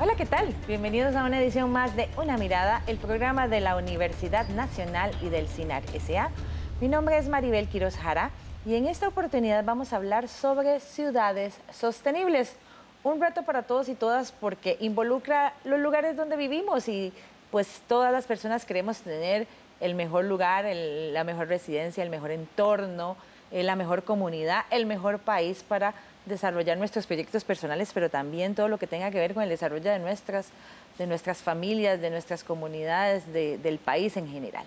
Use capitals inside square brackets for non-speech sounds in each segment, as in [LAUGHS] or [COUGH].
Hola, ¿qué tal? Bienvenidos a una edición más de Una Mirada, el programa de la Universidad Nacional y del CINAR SA. Mi nombre es Maribel Quiroz Jara y en esta oportunidad vamos a hablar sobre ciudades sostenibles. Un reto para todos y todas porque involucra los lugares donde vivimos y pues todas las personas queremos tener el mejor lugar, la mejor residencia, el mejor entorno, eh, la mejor comunidad, el mejor país para desarrollar nuestros proyectos personales, pero también todo lo que tenga que ver con el desarrollo de nuestras, de nuestras familias, de nuestras comunidades, del país en general.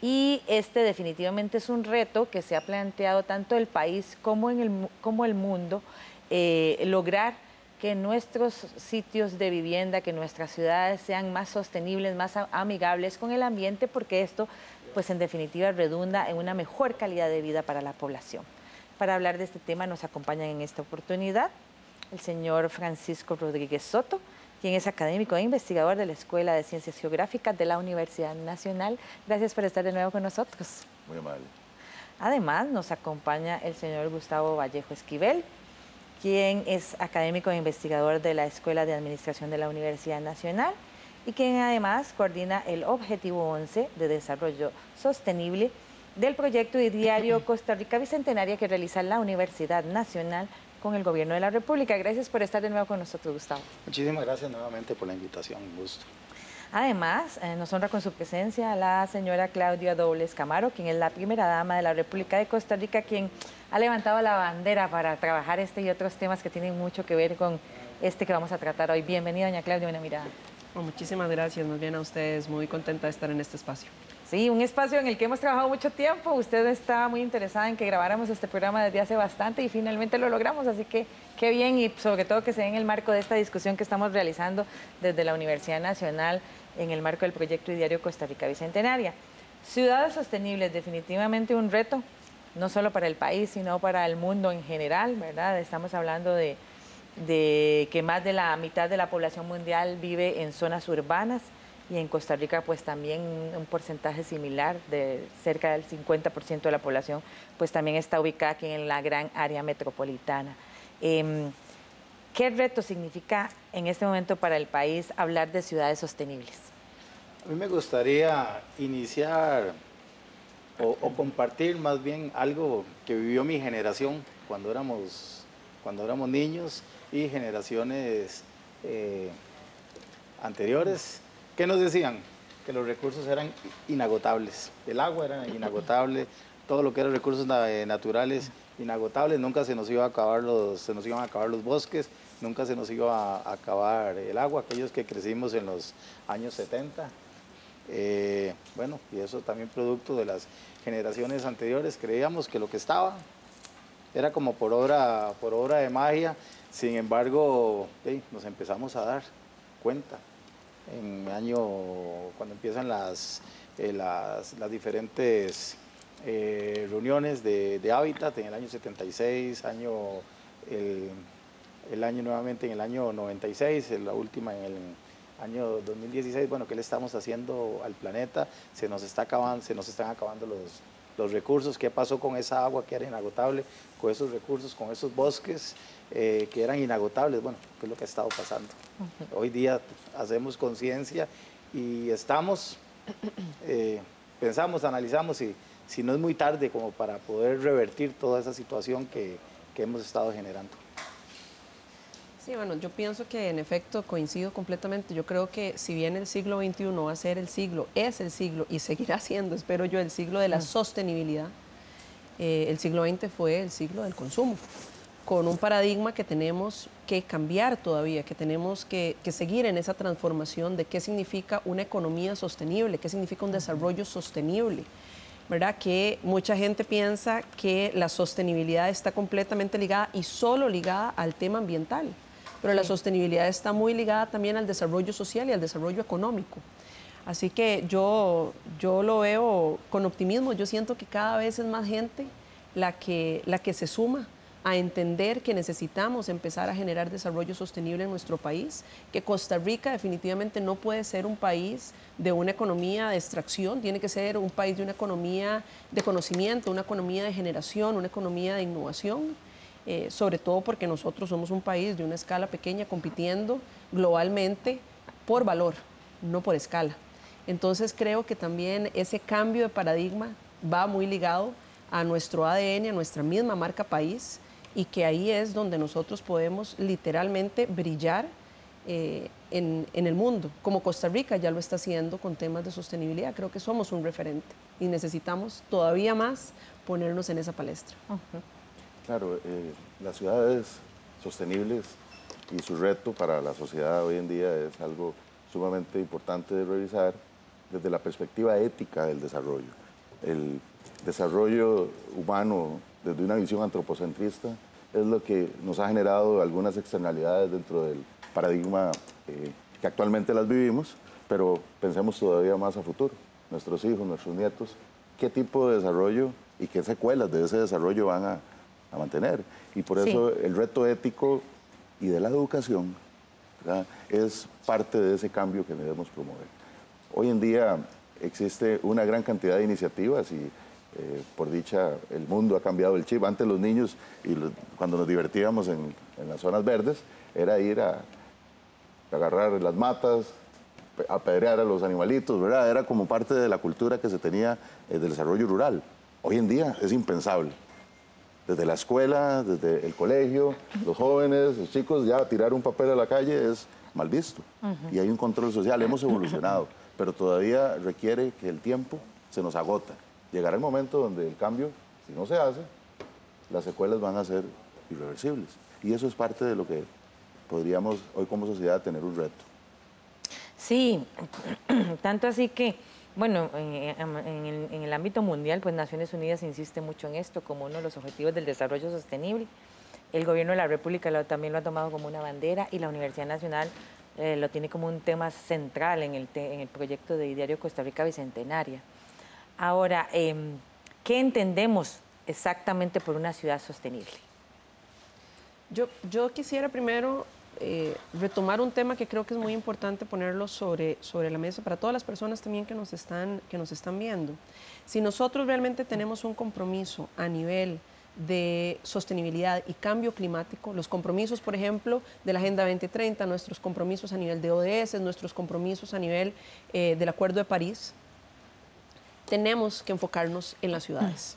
Y este definitivamente es un reto que se ha planteado tanto el país como, en el, como el mundo, eh, lograr que nuestros sitios de vivienda, que nuestras ciudades sean más sostenibles, más amigables con el ambiente, porque esto, pues en definitiva, redunda en una mejor calidad de vida para la población. Para hablar de este tema nos acompañan en esta oportunidad el señor Francisco Rodríguez Soto, quien es académico e investigador de la Escuela de Ciencias Geográficas de la Universidad Nacional. Gracias por estar de nuevo con nosotros. Muy amable. Además, nos acompaña el señor Gustavo Vallejo Esquivel, quien es académico e investigador de la Escuela de Administración de la Universidad Nacional y quien además coordina el Objetivo 11 de Desarrollo Sostenible del proyecto y diario Costa Rica Bicentenaria que realiza la Universidad Nacional con el Gobierno de la República. Gracias por estar de nuevo con nosotros, Gustavo. Muchísimas gracias nuevamente por la invitación, un gusto. Además, eh, nos honra con su presencia la señora Claudia Dobles Camaro, quien es la primera dama de la República de Costa Rica, quien ha levantado la bandera para trabajar este y otros temas que tienen mucho que ver con este que vamos a tratar hoy. Bienvenida, doña Claudia, una mirada. muchísimas gracias, nos bien a ustedes, muy contenta de estar en este espacio. Sí, un espacio en el que hemos trabajado mucho tiempo. Usted estaba muy interesada en que grabáramos este programa desde hace bastante y finalmente lo logramos, así que qué bien y sobre todo que se dé en el marco de esta discusión que estamos realizando desde la Universidad Nacional en el marco del proyecto Diario Costa Rica Bicentenaria. Ciudades sostenibles, definitivamente un reto, no solo para el país, sino para el mundo en general, ¿verdad? Estamos hablando de que más de la mitad de la población mundial vive en zonas urbanas y en Costa Rica pues también un porcentaje similar de cerca del 50% de la población pues también está ubicada aquí en la gran área metropolitana. Em, ¿Qué reto significa en este momento para el país hablar de ciudades sostenibles? A mí me gustaría iniciar o, compartir más bien algo que vivió mi generación cuando éramos, cuando éramos niños y generaciones eh, anteriores ¿Qué nos decían? Que los recursos eran inagotables. El agua era inagotable, todo lo que eran recursos eh, naturales inagotables, nunca se nos iba a acabar los, se nos iban a acabar los bosques, nunca se nos iba a acabar el agua, aquellos que crecimos en los años 70. Eh, bueno, y eso también producto de las generaciones anteriores, creíamos que lo que estaba era como por obra, por obra de magia, sin embargo, nos empezamos a dar cuenta en el año, cuando empiezan las, eh, las, diferentes eh, reuniones de, hábitat, en el año 76, año, el, año nuevamente en el año 96, la última en el año 2016, bueno, ¿qué le estamos haciendo al planeta? Se nos, está acabando, se nos están acabando los, los recursos, qué pasó con esa agua que era inagotable, con esos recursos, con esos bosques, eh, que eran inagotables. Bueno, ¿qué es lo que ha estado pasando? Hoy día hacemos conciencia y estamos, eh, pensamos, analizamos y si no es muy tarde como para poder revertir toda esa situación que, que hemos estado generando. Sí, bueno, yo pienso que en efecto coincido completamente. Yo creo que si bien el siglo XXI va a ser el siglo, es el siglo y seguirá [LAUGHS] siendo, espero yo, el siglo de la sostenibilidad, eh, el siglo XX fue el siglo del consumo con un paradigma que tenemos que cambiar todavía, que tenemos que, seguir en esa transformación de qué significa una economía sostenible, qué significa un desarrollo sostenible. ¿verdad? Que mucha gente piensa que la sostenibilidad está completamente ligada y solo ligada al tema ambiental, pero la sostenibilidad está muy ligada también al desarrollo social y al desarrollo económico. Así que yo, yo lo veo con optimismo, yo siento que cada vez es más gente la que, la que se suma a entender que necesitamos empezar a generar desarrollo sostenible en nuestro país, que Costa Rica definitivamente no puede ser un país de una economía de extracción, tiene que ser un país de una economía de conocimiento, una economía de generación, una economía de innovación. Eh, sobre todo porque nosotros somos un país de una escala pequeña compitiendo globalmente por valor, no por escala. Entonces creo que también ese cambio de paradigma va muy ligado a nuestro ADN, a nuestra misma marca país, y que ahí es donde nosotros podemos literalmente brillar eh, en, el mundo, como Costa Rica ya lo está haciendo con temas de sostenibilidad. Creo que somos un referente y necesitamos todavía más ponernos en esa palestra. Claro, eh, las ciudades sostenibles y su reto para la sociedad hoy en día es algo sumamente importante de revisar desde la perspectiva ética del desarrollo. El desarrollo humano desde una visión antropocentrista es lo que nos ha generado algunas externalidades dentro del paradigma eh, que actualmente las vivimos, pero pensemos todavía más a futuro, nuestros hijos, nuestros nietos, qué tipo de desarrollo y qué secuelas de ese desarrollo van a, mantener. Y por eso el reto ético y de la educación es parte de ese cambio que debemos promover. Hoy en día existe una gran cantidad de iniciativas y eh, por dicha, el mundo ha cambiado el chip. Antes los niños, y cuando nos divertíamos en, las zonas verdes, era ir a, agarrar las matas, apedrear a los animalitos, ¿verdad? Era como parte de la cultura que se tenía eh, del desarrollo rural. Hoy en día es impensable. Desde la escuela, desde el colegio, los jóvenes, los chicos, ya tirar un papel a la calle es mal visto. Y hay un control social. Hemos evolucionado, pero todavía requiere que el tiempo se nos agota llegará el momento donde el cambio, si no se hace, las secuelas van a ser irreversibles. Y eso es parte de lo que podríamos hoy como sociedad tener un reto. Sí, [CLEARS THROAT] tanto así que, bueno, en, el, ámbito mundial, pues Naciones Unidas insiste mucho en esto como uno de los objetivos del desarrollo sostenible. El gobierno de la República también lo ha tomado como una bandera y la Universidad Nacional eh, lo tiene como un tema central en el, en el proyecto de Diario Costa Rica Bicentenaria. Ahora, em, ¿qué entendemos exactamente por una ciudad sostenible? Yo, yo quisiera primero eh, retomar un tema que creo que es muy importante ponerlo sobre, sobre la mesa para todas las personas también que nos, están, que nos están viendo. Si nosotros realmente tenemos un compromiso a nivel de sostenibilidad y cambio climático, los compromisos, por ejemplo, de la Agenda 2030, nuestros compromisos a nivel de ODS, nuestros compromisos a nivel eh, del Acuerdo de París, tenemos que enfocarnos en las ciudades.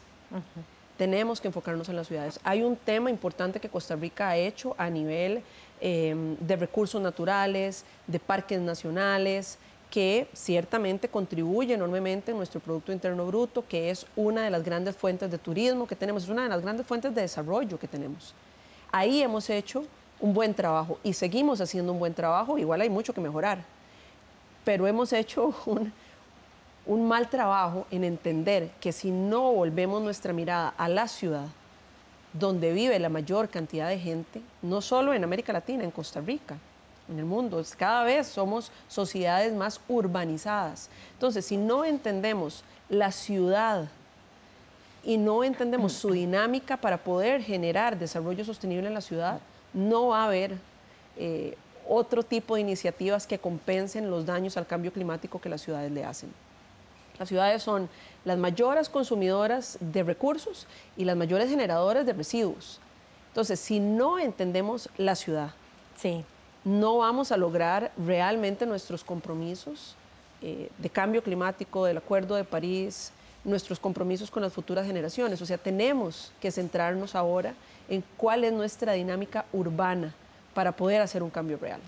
Tenemos que enfocarnos en las ciudades. Hay un tema importante que Costa Rica ha hecho a nivel em, de recursos naturales, de parques nacionales, que ciertamente contribuye enormemente en nuestro Producto Interno Bruto, que es una de las grandes fuentes de turismo que tenemos, es una de las grandes fuentes de desarrollo que tenemos. Ahí hemos hecho un buen trabajo y seguimos haciendo un buen trabajo, igual hay mucho que mejorar, pero hemos hecho [LAUGHS] un mal trabajo en entender que si no volvemos nuestra mirada a la ciudad, donde vive la mayor cantidad de gente, no solo en América Latina, en Costa Rica, en el mundo, cada vez somos sociedades más urbanizadas. Entonces, si no entendemos la ciudad y no entendemos su dinámica para poder generar desarrollo sostenible en la ciudad, no va a haber eh, otro tipo de iniciativas que compensen los daños al cambio climático que las ciudades le hacen. Las ciudades son las mayores consumidoras de recursos y las mayores generadoras de residuos. Entonces, si no entendemos la ciudad, sí. no vamos a lograr realmente nuestros compromisos eh, de cambio climático, del Acuerdo de París, nuestros compromisos con las futuras generaciones. O sea, tenemos que centrarnos ahora en cuál es nuestra dinámica urbana para poder hacer un cambio real.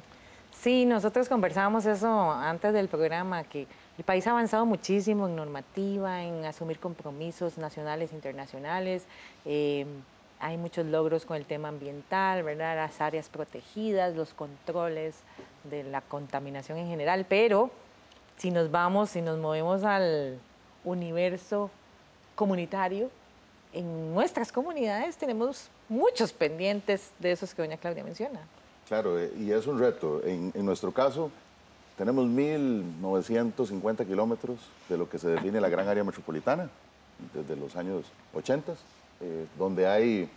Sí, nosotros conversábamos eso antes del programa, que el país ha avanzado muchísimo en normativa, en asumir compromisos nacionales e internacionales. Eh, hay muchos logros con el tema ambiental, ¿verdad? Las áreas protegidas, los controles de la contaminación en general, pero si nos vamos, si nos movemos al universo comunitario, en nuestras comunidades tenemos muchos pendientes de esos que doña Claudia menciona. Claro, eh, y es un reto. En, en nuestro caso, tenemos 1.950 kilómetros de lo que se define la gran área metropolitana, desde los años 80, eh, donde hay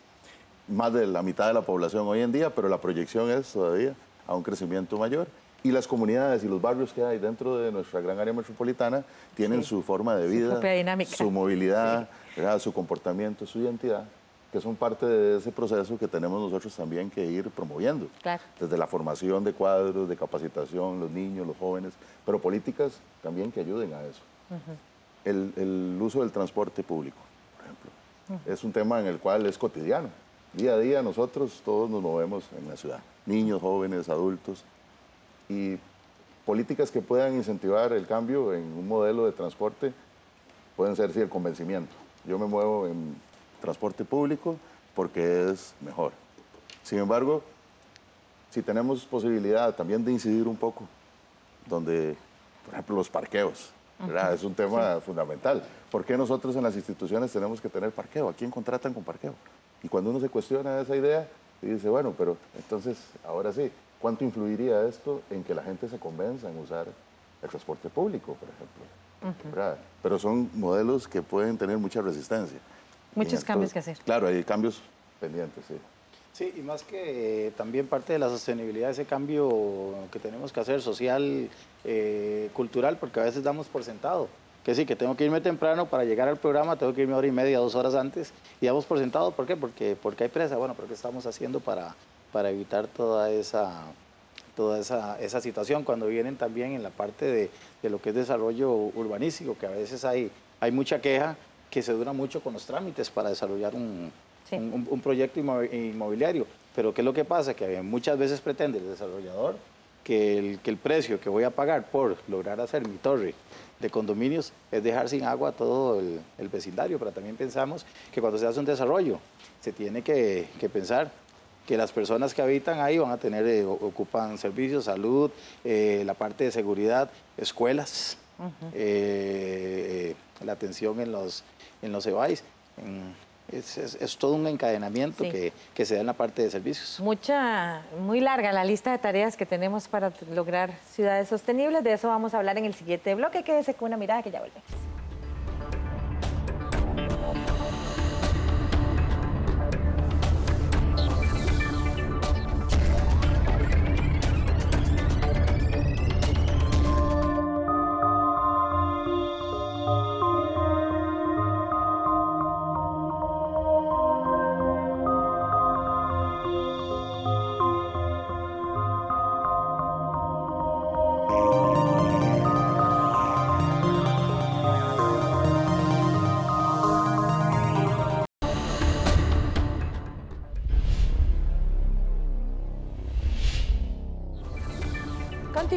más de la mitad de la población hoy en día, pero la proyección es todavía a un crecimiento mayor. Y las comunidades y los barrios que hay dentro de nuestra gran área metropolitana tienen su forma de vida, su, movilidad, su comportamiento, su identidad, que son parte de ese proceso que tenemos nosotros también que ir promoviendo. Claro. Desde la formación de cuadros, de capacitación, los niños, los jóvenes, pero políticas también que ayuden a eso. el, el uso del transporte público, por ejemplo, es un tema en el cual es cotidiano. Día a día nosotros todos nos movemos en la ciudad, niños, jóvenes, adultos, y políticas que puedan incentivar el cambio en un modelo de transporte pueden ser sí, el convencimiento. Yo me muevo en transporte público porque es mejor. Sin embargo, si tenemos posibilidad también de incidir un poco, donde, por ejemplo, los parqueos, ¿verdad? es un tema fundamental. ¿Por qué nosotros en las instituciones tenemos que tener parqueo? ¿A quién contratan con parqueo? Y cuando uno se cuestiona esa idea, y dice, bueno, pero entonces, ahora sí, ¿cuánto influiría esto en que la gente se convenza en usar el transporte público, por ejemplo? ¿Verdad? Pero son modelos que pueden tener mucha resistencia. Muchos cambios que hacer. Claro, hay cambios pendientes, sí. Sí, y más que eh, también parte de la sostenibilidad, ese cambio que tenemos que hacer social, eh, cultural, porque a veces damos por sentado. Que sí, que tengo que irme temprano para llegar al programa, tengo que irme hora y media, dos horas antes, y damos por sentado. ¿Por qué? Porque, porque hay presa. Bueno, pero ¿qué estamos haciendo para, para evitar toda esa, toda esa, esa situación? Cuando vienen también en la parte de, de lo que es desarrollo urbanístico, que a veces hay, hay mucha queja que se dura mucho con los trámites para desarrollar un, Sí. un, proyecto inmo- inmobiliario. Pero ¿qué es lo que pasa? Que muchas veces pretende el desarrollador que el, que el precio que voy a pagar por lograr hacer mi torre de condominios es dejar sin agua todo el, el vecindario. Pero también pensamos que cuando se hace un desarrollo se tiene que, que pensar que las personas que habitan ahí van a tener, eh, ocupan servicios, salud, eh, la parte de seguridad, escuelas, eh, la atención en los, en los EBAIS. es, es- es todo un encadenamiento Sí. que, que se da en la parte de servicios. Mucha, muy larga la lista de tareas que tenemos para lograr ciudades sostenibles. De eso vamos a hablar en el siguiente bloque. Quédese con una mirada que ya volvemos.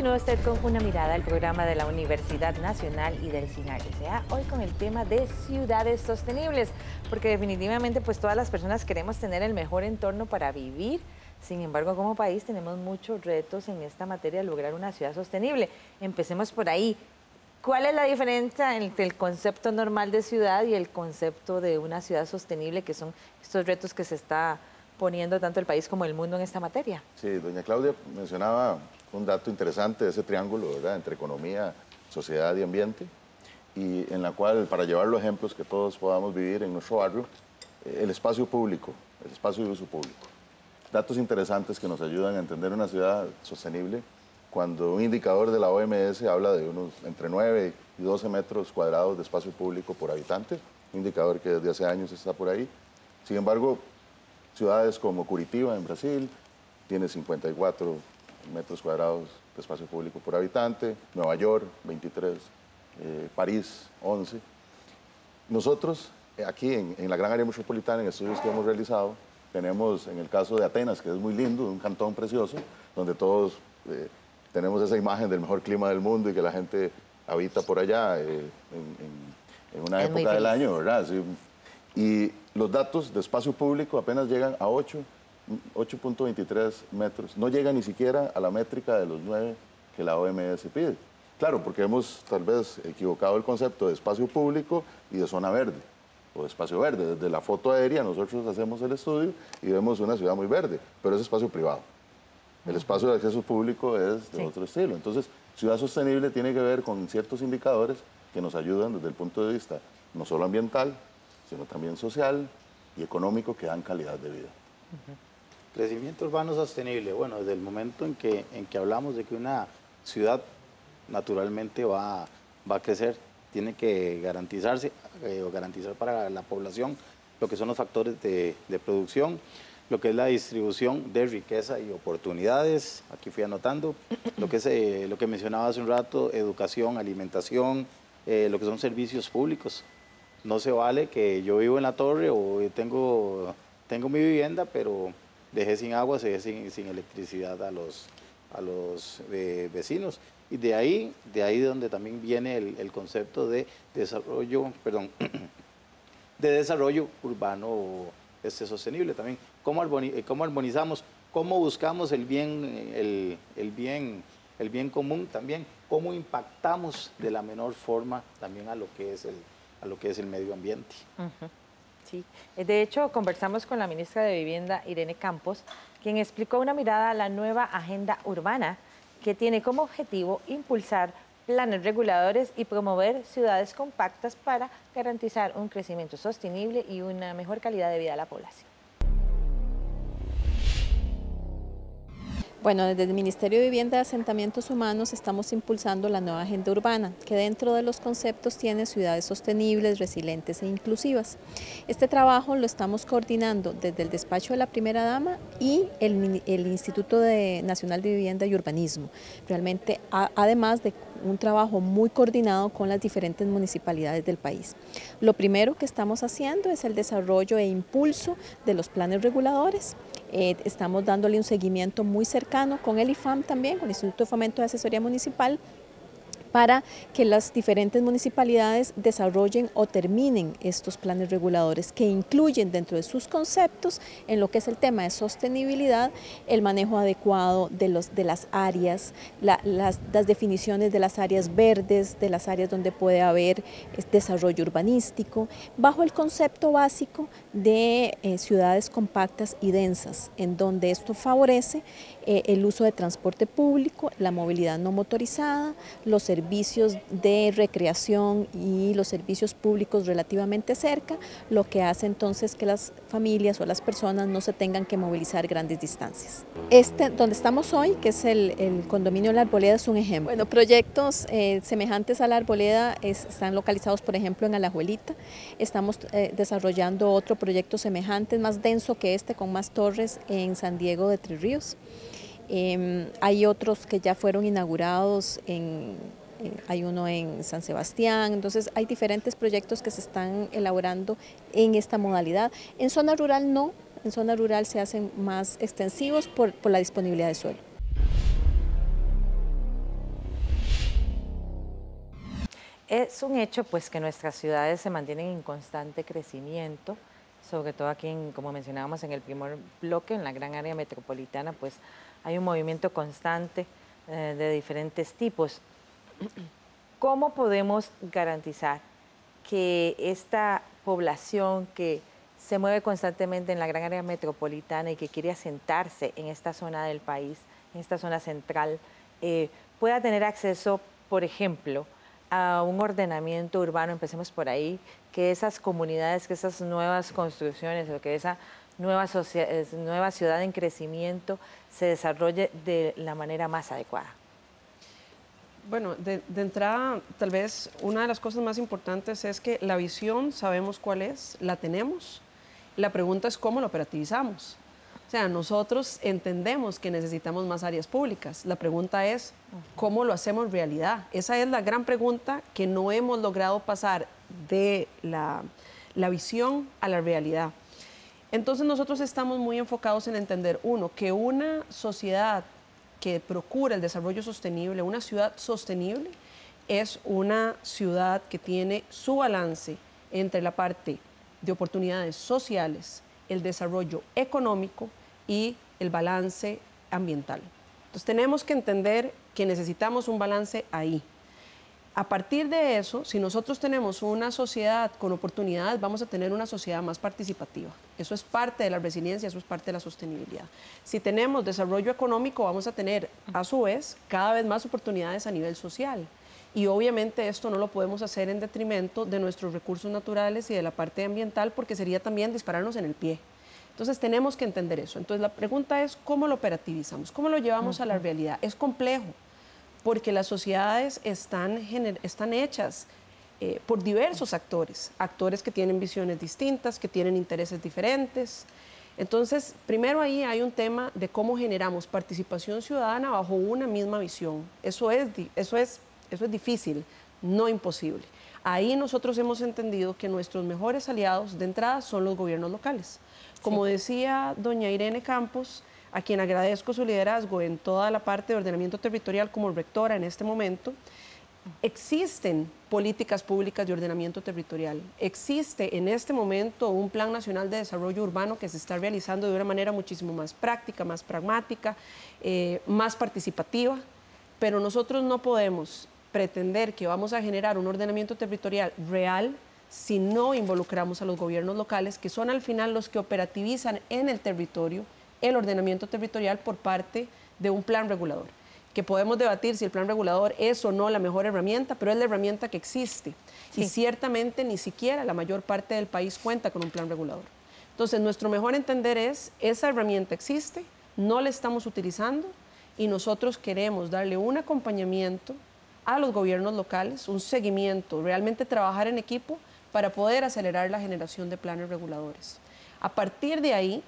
Continúa usted con una mirada al programa de la Universidad Nacional y del SINAR S.A. Hoy con el tema de ciudades sostenibles, porque definitivamente pues todas las personas queremos tener el mejor entorno para vivir. Sin embargo, como país tenemos muchos retos en esta materia de lograr una ciudad sostenible. Empecemos por ahí. ¿Cuál es la diferencia entre el concepto normal de ciudad y el concepto de una ciudad sostenible, que son estos retos que se está poniendo tanto el país como el mundo en esta materia? Sí, doña Claudia mencionaba un dato interesante de ese triángulo, ¿verdad?, entre economía, sociedad y ambiente, y en la cual, para llevar los ejemplos que todos podamos vivir en nuestro barrio, eh, el espacio público, el espacio de uso público. Datos interesantes que nos ayudan a entender una ciudad sostenible cuando un indicador de la OMS habla de unos entre 9 y 12 metros cuadrados de espacio público por habitante, un indicador que desde hace años está por ahí. Sin embargo, ciudades como Curitiba en Brasil tiene 54 metros cuadrados de espacio público por habitante, Nueva York 23, eh, París 11. Nosotros eh, aquí en, en la gran área metropolitana, en estudios que hemos realizado, tenemos en el caso de Atenas, que es muy lindo, un cantón precioso, donde todos eh, tenemos esa imagen del mejor clima del mundo y que la gente habita por allá eh, en, en- en una Es época del año, ¿verdad? Sí. Y los datos de espacio público apenas llegan a 8, 8.23 metros. No llega ni siquiera a la métrica de los 9 que la OMS pide. Claro, porque hemos tal vez equivocado el concepto de espacio público y de zona verde o de espacio verde. Desde la foto aérea nosotros hacemos el estudio y vemos una ciudad muy verde, pero es espacio privado. El espacio de acceso público es de Sí. otro estilo. Entonces, ciudad sostenible tiene que ver con ciertos indicadores que nos ayudan desde el punto de vista no solo ambiental, sino también social y económico que dan calidad de vida. Crecimiento urbano sostenible. Bueno, desde el momento en que, en que hablamos de que una ciudad naturalmente va, va a crecer, tiene que garantizarse eh, o garantizar para la población lo que son los factores de, producción, lo que es la distribución de riqueza y oportunidades, aquí fui anotando, lo que es eh, lo que mencionaba hace un rato, educación, alimentación, eh, lo que son servicios públicos. No se vale que yo vivo en la torre o tengo, tengo mi vivienda, pero dejé sin agua, dejé sin, sin electricidad a los, a los eh, vecinos. Y de ahí, de ahí donde también viene el, concepto de desarrollo, perdón, [CLEARS THROAT] de desarrollo urbano este, sostenible también. ¿Cómo, eh, ¿Cómo, armonizamos? ¿Cómo buscamos el bien, el, el, bien, el bien común también? ¿Cómo impactamos de la menor forma también a lo que es el, a lo que es el medio ambiente? Sí, de hecho conversamos con la ministra de Vivienda, Irene Campos, quien explicó una mirada a la nueva agenda urbana que tiene como objetivo impulsar planes reguladores y promover ciudades compactas para garantizar un crecimiento sostenible y una mejor calidad de vida a la población. Bueno, desde el Ministerio de Vivienda y Asentamientos Humanos estamos impulsando la nueva agenda urbana, que dentro de los conceptos tiene ciudades sostenibles, resilientes e inclusivas. Este trabajo lo estamos coordinando desde el despacho de la primera dama y el, Instituto Nacional de Vivienda y Urbanismo. Realmente, además de un trabajo muy coordinado con las diferentes municipalidades del país. Lo primero que estamos haciendo es el desarrollo e impulso de los planes reguladores. Eh, estamos dándole un seguimiento muy cercano con el IFAM también, con el Instituto de Fomento de Asesoría Municipal, para que las diferentes municipalidades desarrollen o terminen estos planes reguladores que incluyen dentro de sus conceptos en lo que es el tema de sostenibilidad, el manejo adecuado de, los, de las áreas, las, definiciones de las áreas verdes, de las áreas donde puede haber desarrollo urbanístico, bajo el concepto básico de eh, ciudades compactas y densas, en donde esto favorece eh, el uso de transporte público, la movilidad no motorizada, los servicios de recreación y los servicios públicos relativamente cerca, lo que hace entonces que las familias o las personas no se tengan que movilizar grandes distancias. Este, donde estamos hoy, que es el, condominio de la Arboleda, es un ejemplo. Bueno, proyectos eh, semejantes a la Arboleda están localizados, por ejemplo, en Alajuelita. Estamos eh, desarrollando otro proyecto semejante, más denso que este, con más torres, en San Diego de Tres Ríos. Em, hay otros que ya fueron inaugurados en, hay uno en San Sebastián, entonces hay diferentes proyectos que se están elaborando en esta modalidad. En zona rural no, en zona rural se hacen más extensivos por, la disponibilidad de suelo. Es un hecho pues que nuestras ciudades se mantienen en constante crecimiento, sobre todo aquí, como mencionábamos en el primer bloque, en la gran área metropolitana, pues hay un movimiento constante eh, de diferentes tipos. ¿Cómo podemos garantizar que esta población que se mueve constantemente en la gran área metropolitana y que quiere asentarse en esta zona del país, en esta zona central, eh, pueda tener acceso, por ejemplo, a un ordenamiento urbano, empecemos por ahí, que esas comunidades, que esas nuevas construcciones, o que esa nueva, nueva ciudad en crecimiento se desarrolle de la manera más adecuada? Bueno, de, entrada, tal vez una de las cosas más importantes es que la visión sabemos cuál es, la tenemos. La pregunta es cómo la operativizamos. O sea, nosotros entendemos que necesitamos más áreas públicas. La pregunta es cómo lo hacemos realidad. Esa es la gran pregunta que no hemos logrado pasar de la, la visión a la realidad. Entonces nosotros estamos muy enfocados en entender, uno, que una sociedad que procura el desarrollo sostenible, una ciudad sostenible, es una ciudad que tiene su balance entre la parte de oportunidades sociales, el desarrollo económico y el balance ambiental. Entonces tenemos que entender que necesitamos un balance ahí. A partir de eso, si nosotros tenemos una sociedad con oportunidades, vamos a tener una sociedad más participativa. Eso es parte de la resiliencia, eso es parte de la sostenibilidad. Si tenemos desarrollo económico, vamos a tener a su vez cada vez más oportunidades a nivel social. Y obviamente esto no lo podemos hacer en detrimento de nuestros recursos naturales y de la parte ambiental porque sería también dispararnos en el pie. Entonces tenemos que entender eso. Entonces la pregunta es cómo lo operativizamos, cómo lo llevamos a la realidad. Es complejo porque las sociedades están, están hechas eh, por diversos actores, actores que tienen visiones distintas, que tienen intereses diferentes. Entonces, primero ahí hay un tema de cómo generamos participación ciudadana bajo una misma visión. Eso es, eso es, eso es difícil, no imposible. Ahí nosotros hemos entendido que nuestros mejores aliados de entrada son los gobiernos locales. Como decía doña Irene Campos, a quien agradezco su liderazgo en toda la parte de ordenamiento territorial como rectora en este momento, existen políticas públicas de ordenamiento territorial. Existe en este momento un Plan Nacional de Desarrollo Urbano que se está realizando de una manera muchísimo más práctica, más pragmática, eh, más participativa, pero nosotros no podemos pretender que vamos a generar un ordenamiento territorial real si no involucramos a los gobiernos locales, que son al final los que operativizan en el territorio el ordenamiento territorial por parte de un plan regulador que podemos debatir si el plan regulador es o no la mejor herramienta, pero es la herramienta que existe. Y ciertamente ni siquiera la mayor parte del país cuenta con un plan regulador. Entonces, nuestro mejor entender es, esa herramienta existe, no la estamos utilizando y nosotros queremos darle un acompañamiento a los gobiernos locales, un seguimiento, realmente trabajar en equipo para poder acelerar la generación de planes reguladores. A partir de ahí,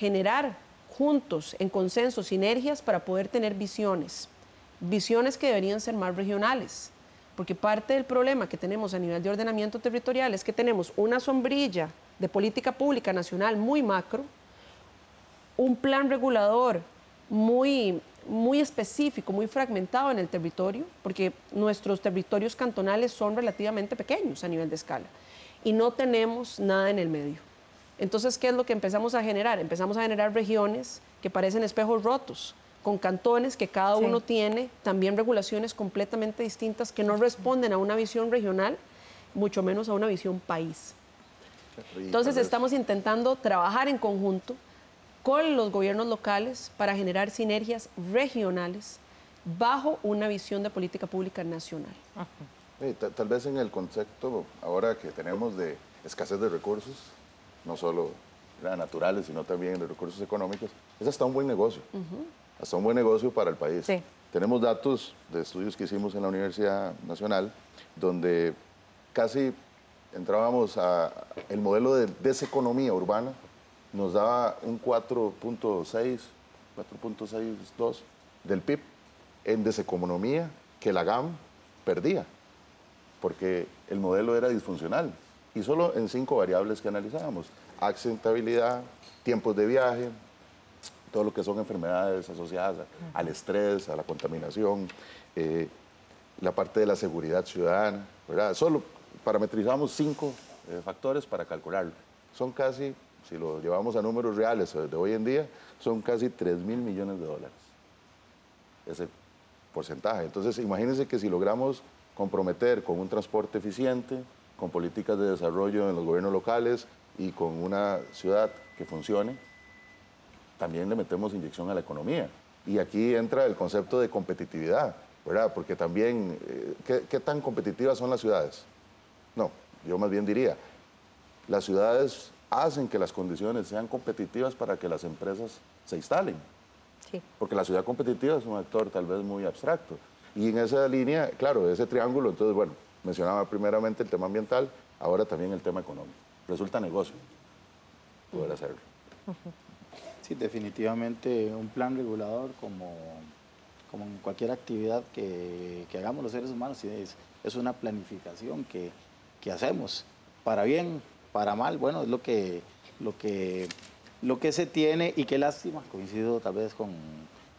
generar juntos, en consenso, sinergias para poder tener visiones, visiones que deberían ser más regionales, porque parte del problema que tenemos a nivel de ordenamiento territorial es que tenemos una sombrilla de política pública nacional muy macro, un plan regulador muy, muy específico, muy fragmentado en el territorio, porque nuestros territorios cantonales son relativamente pequeños a nivel de escala, y no tenemos nada en el medio. Entonces, ¿qué es lo que empezamos a generar? Empezamos a generar regiones que parecen espejos rotos, con cantones que cada uno tiene también regulaciones completamente distintas que no responden a una visión regional, mucho menos a una visión país. Entonces estamos intentando trabajar en conjunto con los gobiernos locales para generar sinergias regionales bajo una visión de política pública nacional. tal vez en el concepto ahora que tenemos de escasez de recursos, no solo naturales, sino también de recursos económicos, es hasta un buen negocio. Hasta un buen negocio para el país. Tenemos datos de estudios que hicimos en la Universidad Nacional, donde casi entrábamos a el modelo de deseconomía urbana, nos daba un 4.6, 4.62 del PIB en deseconomía que la GAM perdía, porque el modelo era disfuncional y solo en cinco variables que analizábamos. Accidentabilidad, tiempos de viaje, todo lo que son enfermedades asociadas al estrés, a la contaminación, eh, la parte de la seguridad ciudadana, ¿verdad? Solo parametrizamos cinco eh, factores para calcularlo. Son casi, si lo llevamos a números reales de hoy en día, son casi 3 mil millones de dólares. Ese porcentaje. Entonces, imagínense que si logramos comprometer con un transporte eficiente, con políticas de desarrollo en los gobiernos locales y con una ciudad que funcione, también le metemos inyección a la economía. Y aquí entra el concepto de competitividad, ¿verdad? Porque también, eh, ¿qué, tan competitivas son las ciudades? No, yo más bien diría, las ciudades hacen que las condiciones sean competitivas para que las empresas se instalen. Sí. Porque la ciudad competitiva es un actor tal vez muy abstracto. Y en esa línea, claro, ese triángulo, entonces, bueno, mencionaba primeramente el tema ambiental, ahora también el tema económico. Resulta negocio poder hacerlo. Sí, definitivamente un plan regulador como, como en cualquier actividad que, hagamos los seres humanos es, es una planificación que, hacemos para bien, para mal, bueno, es lo que, lo que, lo que se tiene y qué lástima, coincido tal vez con,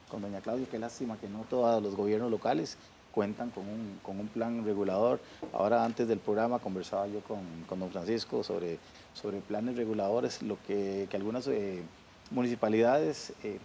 con doña Claudia, qué lástima que no todos los gobiernos locales cuentan con un, con un plan regulador. Ahora antes del programa conversaba yo con, con don Francisco sobre, sobre planes reguladores, lo que, que algunas eh, municipalidades eh,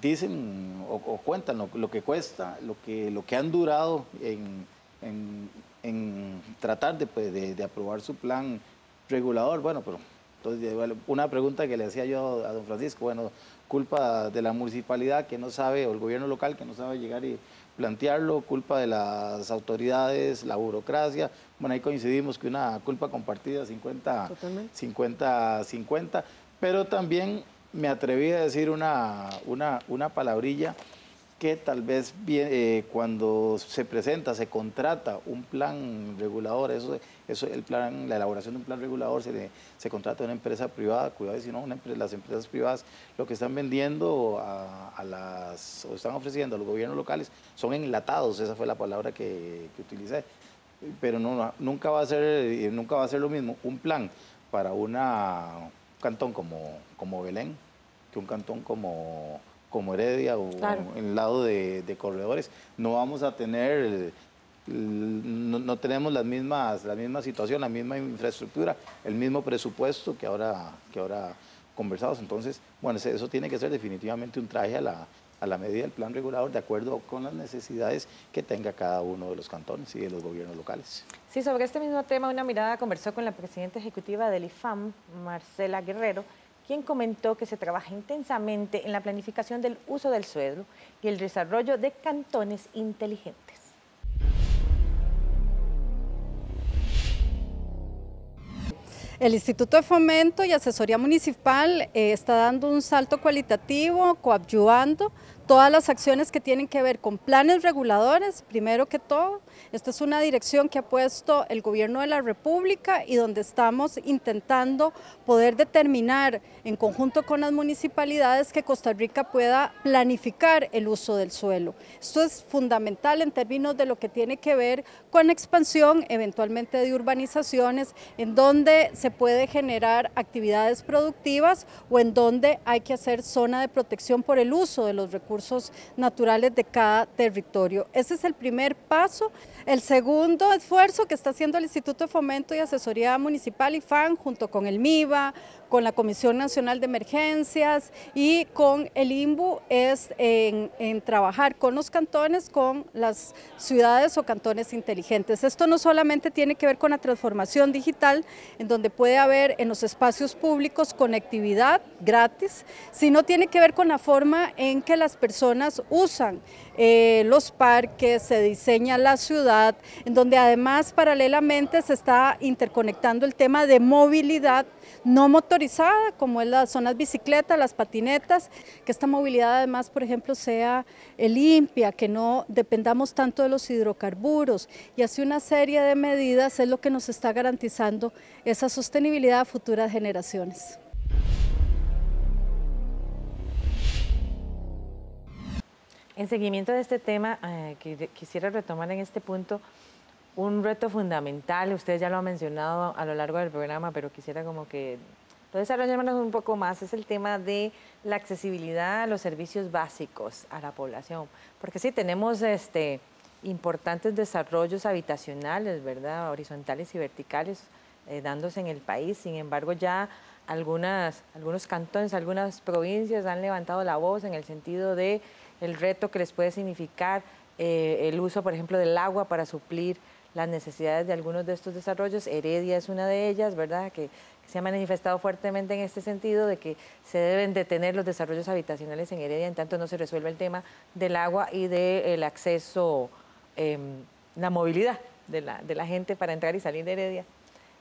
dicen o, cuentan lo, que cuesta, lo que, lo que han durado en, en, en tratar de, pues, de, de, aprobar su plan regulador. Bueno, pero entonces, una pregunta que le hacía yo a don Francisco, bueno, culpa de la municipalidad que no sabe, o el gobierno local que no sabe llegar y plantearlo, culpa de las autoridades, la burocracia. Bueno, ahí coincidimos que una culpa compartida 50, 50, 50, pero también me atreví a decir una, una, una palabrilla que tal vez eh, cuando se presenta, se contrata un plan regulador, eso, eso el plan, la elaboración de un plan regulador se, se contrata a una empresa privada, cuidado si no, las empresas privadas lo que están vendiendo a, las, o están ofreciendo a los gobiernos locales son enlatados, esa fue la palabra que, que utilicé, pero nunca, va a ser, nunca va a ser lo mismo un plan para una, un cantón como, como Belén que un cantón como como Heredia o en el lado de, corredores, no vamos a tener, no, tenemos las mismas, la misma situación, la misma infraestructura, el mismo presupuesto que ahora, que ahora conversamos. Entonces, bueno, eso tiene que ser definitivamente un traje a la, a la medida del plan regulador de acuerdo con las necesidades que tenga cada uno de los cantones y de los gobiernos locales. Sí, sobre este mismo tema, una mirada conversó con la presidenta ejecutiva del IFAM, Marcela Guerrero, quien comentó que se trabaja intensamente en la planificación del uso del suelo y el desarrollo de cantones inteligentes. El Instituto de Fomento y Asesoría Municipal eh, está dando un salto cualitativo, coadyuvando todas las acciones que tienen que ver con planes reguladores, primero que todo. Esta es una dirección que ha puesto el gobierno de la República y donde estamos intentando poder determinar en conjunto con las municipalidades que Costa Rica pueda planificar el uso del suelo. Esto es fundamental en términos de lo que tiene que ver con expansión, eventualmente de urbanizaciones, en donde se puede generar actividades productivas o en donde hay que hacer zona de protección por el uso de los recursos naturales de cada territorio. Ese es el primer paso. El segundo esfuerzo que está haciendo el Instituto de Fomento y Asesoría Municipal IFAN junto con el MIVA, con la Comisión Nacional de Emergencias y con el INBU es en, trabajar con los cantones, con las ciudades o cantones inteligentes. Esto no solamente tiene que ver con la transformación digital, en donde puede haber en los espacios públicos conectividad gratis, sino tiene que ver con la forma en que las personas usan eh, los parques, se diseña la ciudad, en donde además paralelamente se está interconectando el tema de movilidad no motorizada, como es las zonas bicicletas, las patinetas, que esta movilidad además, por ejemplo, sea limpia, que no dependamos tanto de los hidrocarburos y así una serie de medidas es lo que nos está garantizando esa sostenibilidad a futuras generaciones. En seguimiento de este tema, eh, quisiera retomar en este punto un reto fundamental, usted ya lo ha mencionado a lo largo del programa, pero quisiera como que lo desarrollemos un poco más, es el tema de la accesibilidad a los servicios básicos a la población. Porque sí, tenemos este, importantes desarrollos habitacionales, ¿verdad? Horizontales y verticales eh, dándose en el país, sin embargo ya algunas, algunos cantones, algunas provincias han levantado la voz en el sentido de el reto que les puede significar eh, el uso, por ejemplo, del agua para suplir las necesidades de algunos de estos desarrollos. Heredia es una de ellas, ¿verdad? Que, se ha manifestado fuertemente en este sentido de que se deben detener los desarrollos habitacionales en Heredia en tanto no se resuelve el tema del agua y del acceso, em, la movilidad de la, gente para entrar y salir de Heredia.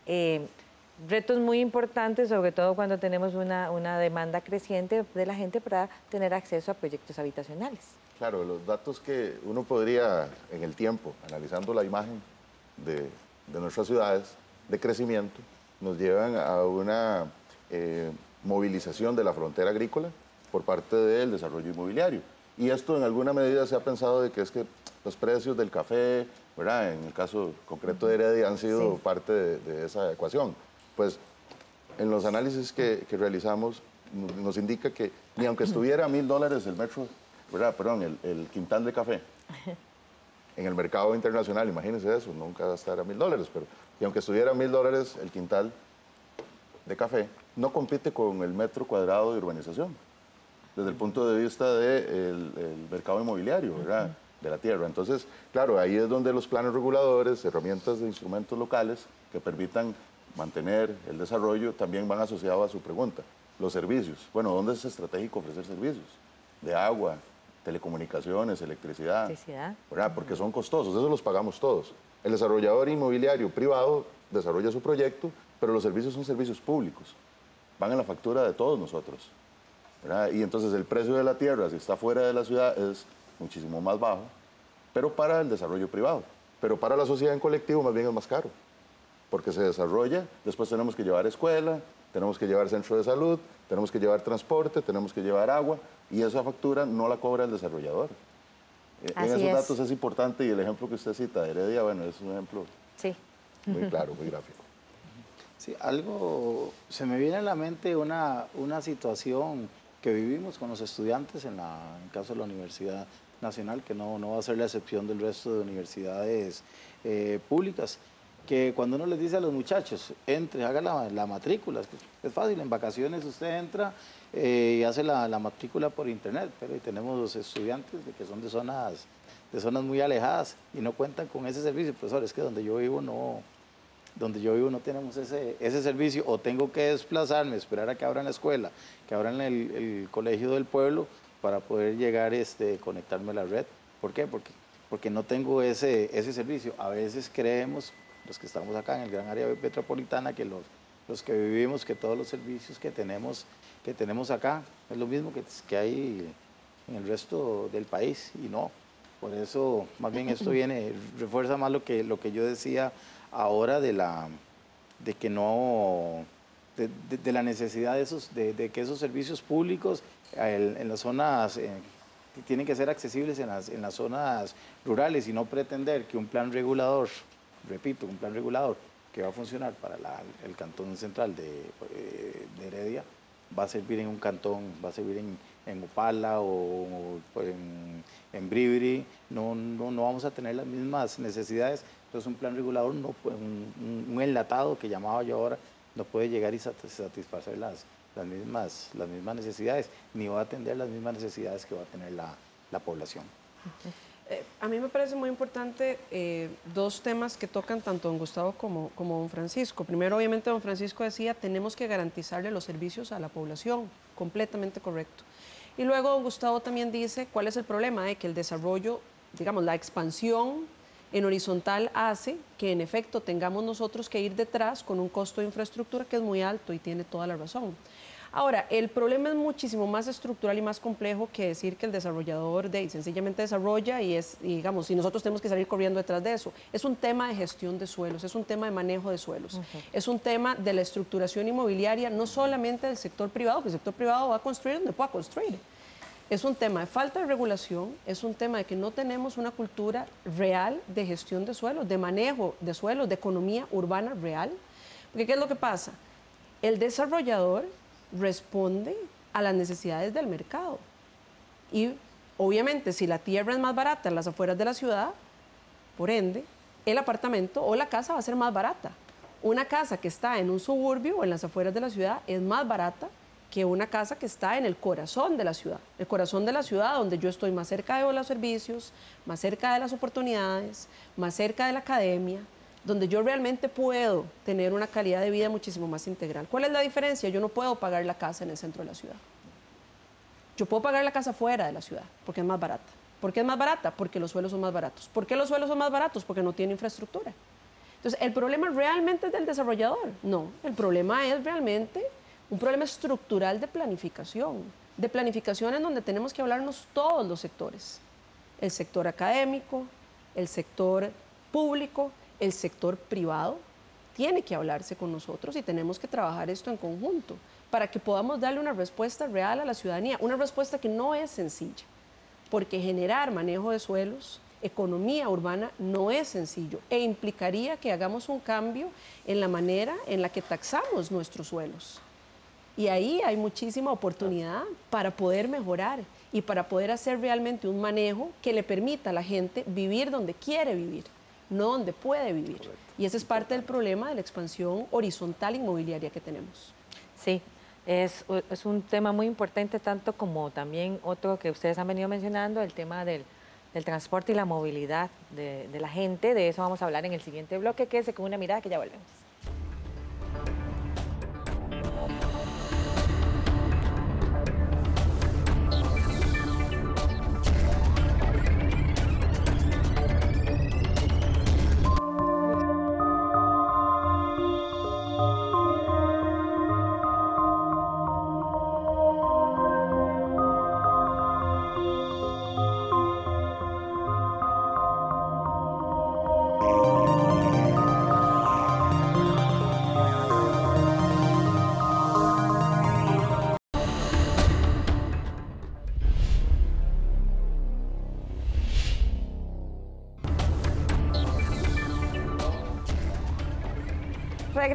Em, retos muy importantes, sobre todo cuando tenemos una, una demanda creciente de la gente para tener acceso a proyectos habitacionales. Claro, los datos que uno podría en el tiempo, analizando la imagen, de, nuestras ciudades de crecimiento nos llevan a una eh, movilización de la frontera agrícola por parte del desarrollo inmobiliario. Y esto en alguna medida se ha pensado de que es que los precios del café, ¿verdad? en el caso concreto de Heredia, han sido parte de, esa ecuación. Pues en los análisis que, realizamos nos indica que ni aunque estuviera a mil dólares el metro, ¿verdad? perdón, el, el quintal de café, [LAUGHS] en el mercado internacional, imagínense eso, nunca va a estar a mil dólares, pero y aunque estuviera a mil dólares el quintal de café, no compite con el metro cuadrado de urbanización, desde el punto de vista del mercado inmobiliario, ¿verdad? de la tierra. Entonces, claro, ahí es donde los planes reguladores, herramientas de instrumentos locales que permitan mantener el desarrollo, también van asociados a su pregunta. Los servicios. Bueno, ¿dónde es estratégico ofrecer servicios? De agua, telecomunicaciones, electricidad, electricidad. porque son costosos, eso los pagamos todos. El desarrollador inmobiliario privado desarrolla su proyecto, pero los servicios son servicios públicos, van en la factura de todos nosotros. Y entonces el precio de la tierra, si está fuera de la ciudad, es muchísimo más bajo, pero para el desarrollo privado. Pero para la sociedad en colectivo más bien es más caro, porque se desarrolla, después tenemos que llevar escuela, tenemos que llevar centro de salud, tenemos que llevar transporte, tenemos que llevar agua, y esa factura no la cobra el desarrollador. Eh, en esos datos es importante y el ejemplo que usted cita Heredia, bueno, es un ejemplo sí. muy claro, muy gráfico. Sí, algo, se me viene a la mente una, una situación que vivimos con los estudiantes en, la, en el caso de la Universidad Nacional, que no, no va a ser la excepción del resto de universidades eh, públicas, que cuando uno les dice a los muchachos, entre, haga la, la matrícula, es fácil, en vacaciones usted entra eh, y hace la, la, matrícula por internet, pero tenemos estudiantes que son de zonas, de zonas muy alejadas y no cuentan con ese servicio. Profesor, es que donde yo vivo no, donde yo vivo no tenemos ese, ese servicio o tengo que desplazarme, esperar a que abran la escuela, que abran el, el colegio del pueblo para poder llegar, este, conectarme a la red. ¿Por qué? Porque, porque no tengo ese, ese servicio. A veces creemos, los que estamos acá en el gran área metropolitana, que los, los que vivimos, que todos los servicios que tenemos que tenemos acá es lo mismo que, que hay en el resto del país y no. Por eso, más bien esto viene, [LAUGHS] refuerza más lo que, lo que yo decía ahora de, la, de que no, de, de, la necesidad de, esos, de, que esos servicios públicos en las zonas, eh, tienen que ser accesibles en las, en las zonas rurales y no pretender que un plan regulador, repito, un plan regulador que va a funcionar para el cantón central de, eh, de Heredia, va a servir en un cantón, va a servir en, en Opala o, en, en Bribri, no, no, no, vamos a tener las mismas necesidades. Entonces un plan regulador, no, un, un enlatado que llamaba yo ahora, no puede llegar y satisfacer las, las, mismas, las mismas necesidades, ni va a atender las mismas necesidades que va a tener la, la población. Eh, a mí me parece muy importante eh, dos temas que tocan tanto don Gustavo como, como don Francisco. Primero, obviamente, don Francisco decía, tenemos que garantizarle los servicios a la población, completamente correcto. Y luego don Gustavo también dice, ¿cuál es el problema? De que el desarrollo, digamos, la expansión en horizontal hace que en efecto tengamos nosotros que ir detrás con un costo de infraestructura que es muy alto y tiene toda la razón. Ahora, el problema es muchísimo más estructural y más complejo que decir que el desarrollador de, sencillamente desarrolla y es, digamos, y nosotros tenemos que salir corriendo detrás de eso. Es un tema de gestión de suelos, es un tema de manejo de suelos, es un tema de la estructuración inmobiliaria, no solamente del sector privado, que el sector privado va a construir donde pueda construir. Es un tema de falta de regulación, es un tema de que no tenemos una cultura real de gestión de suelos, de manejo de suelos, de economía urbana real. Porque ¿qué es lo que pasa? El desarrollador responde a las necesidades del mercado. Y obviamente si la tierra es más barata en las afueras de la ciudad, por ende, el apartamento o la casa va a ser más barata. Una casa que está en un suburbio o en las afueras de la ciudad es más barata que una casa que está en el corazón de la ciudad. El corazón de la ciudad donde yo estoy más cerca de los servicios, más cerca de las oportunidades, más cerca de la academia, donde yo realmente puedo tener una calidad de vida muchísimo más integral. ¿Cuál es la diferencia? Yo no puedo pagar la casa en el centro de la ciudad. Yo puedo pagar la casa fuera de la ciudad, porque es más barata. ¿Por qué es más barata? Porque los suelos son más baratos. ¿Por qué los suelos son más baratos? Porque no tiene infraestructura. Entonces, ¿el problema realmente es del desarrollador? No, el problema es realmente un problema estructural de planificación, de planificación en donde tenemos que hablarnos todos los sectores, el sector académico, el sector público, el sector privado tiene que hablarse con nosotros y tenemos que trabajar esto en conjunto para que podamos darle una respuesta real a la ciudadanía, una respuesta que no es sencilla, porque generar manejo de suelos, economía urbana no es sencillo e implicaría que hagamos un cambio en la manera en la que taxamos nuestros suelos. Y ahí hay muchísima oportunidad para poder mejorar y para poder hacer realmente un manejo que le permita a la gente vivir donde quiere vivir no donde puede vivir. Y ese es parte del problema de la expansión horizontal inmobiliaria que tenemos. Sí, es, es, un tema muy importante, tanto como también otro que ustedes han venido mencionando, el tema del, del transporte y la movilidad de, de, la gente. De eso vamos a hablar en el siguiente bloque. Quédese con una mirada que ya volvemos.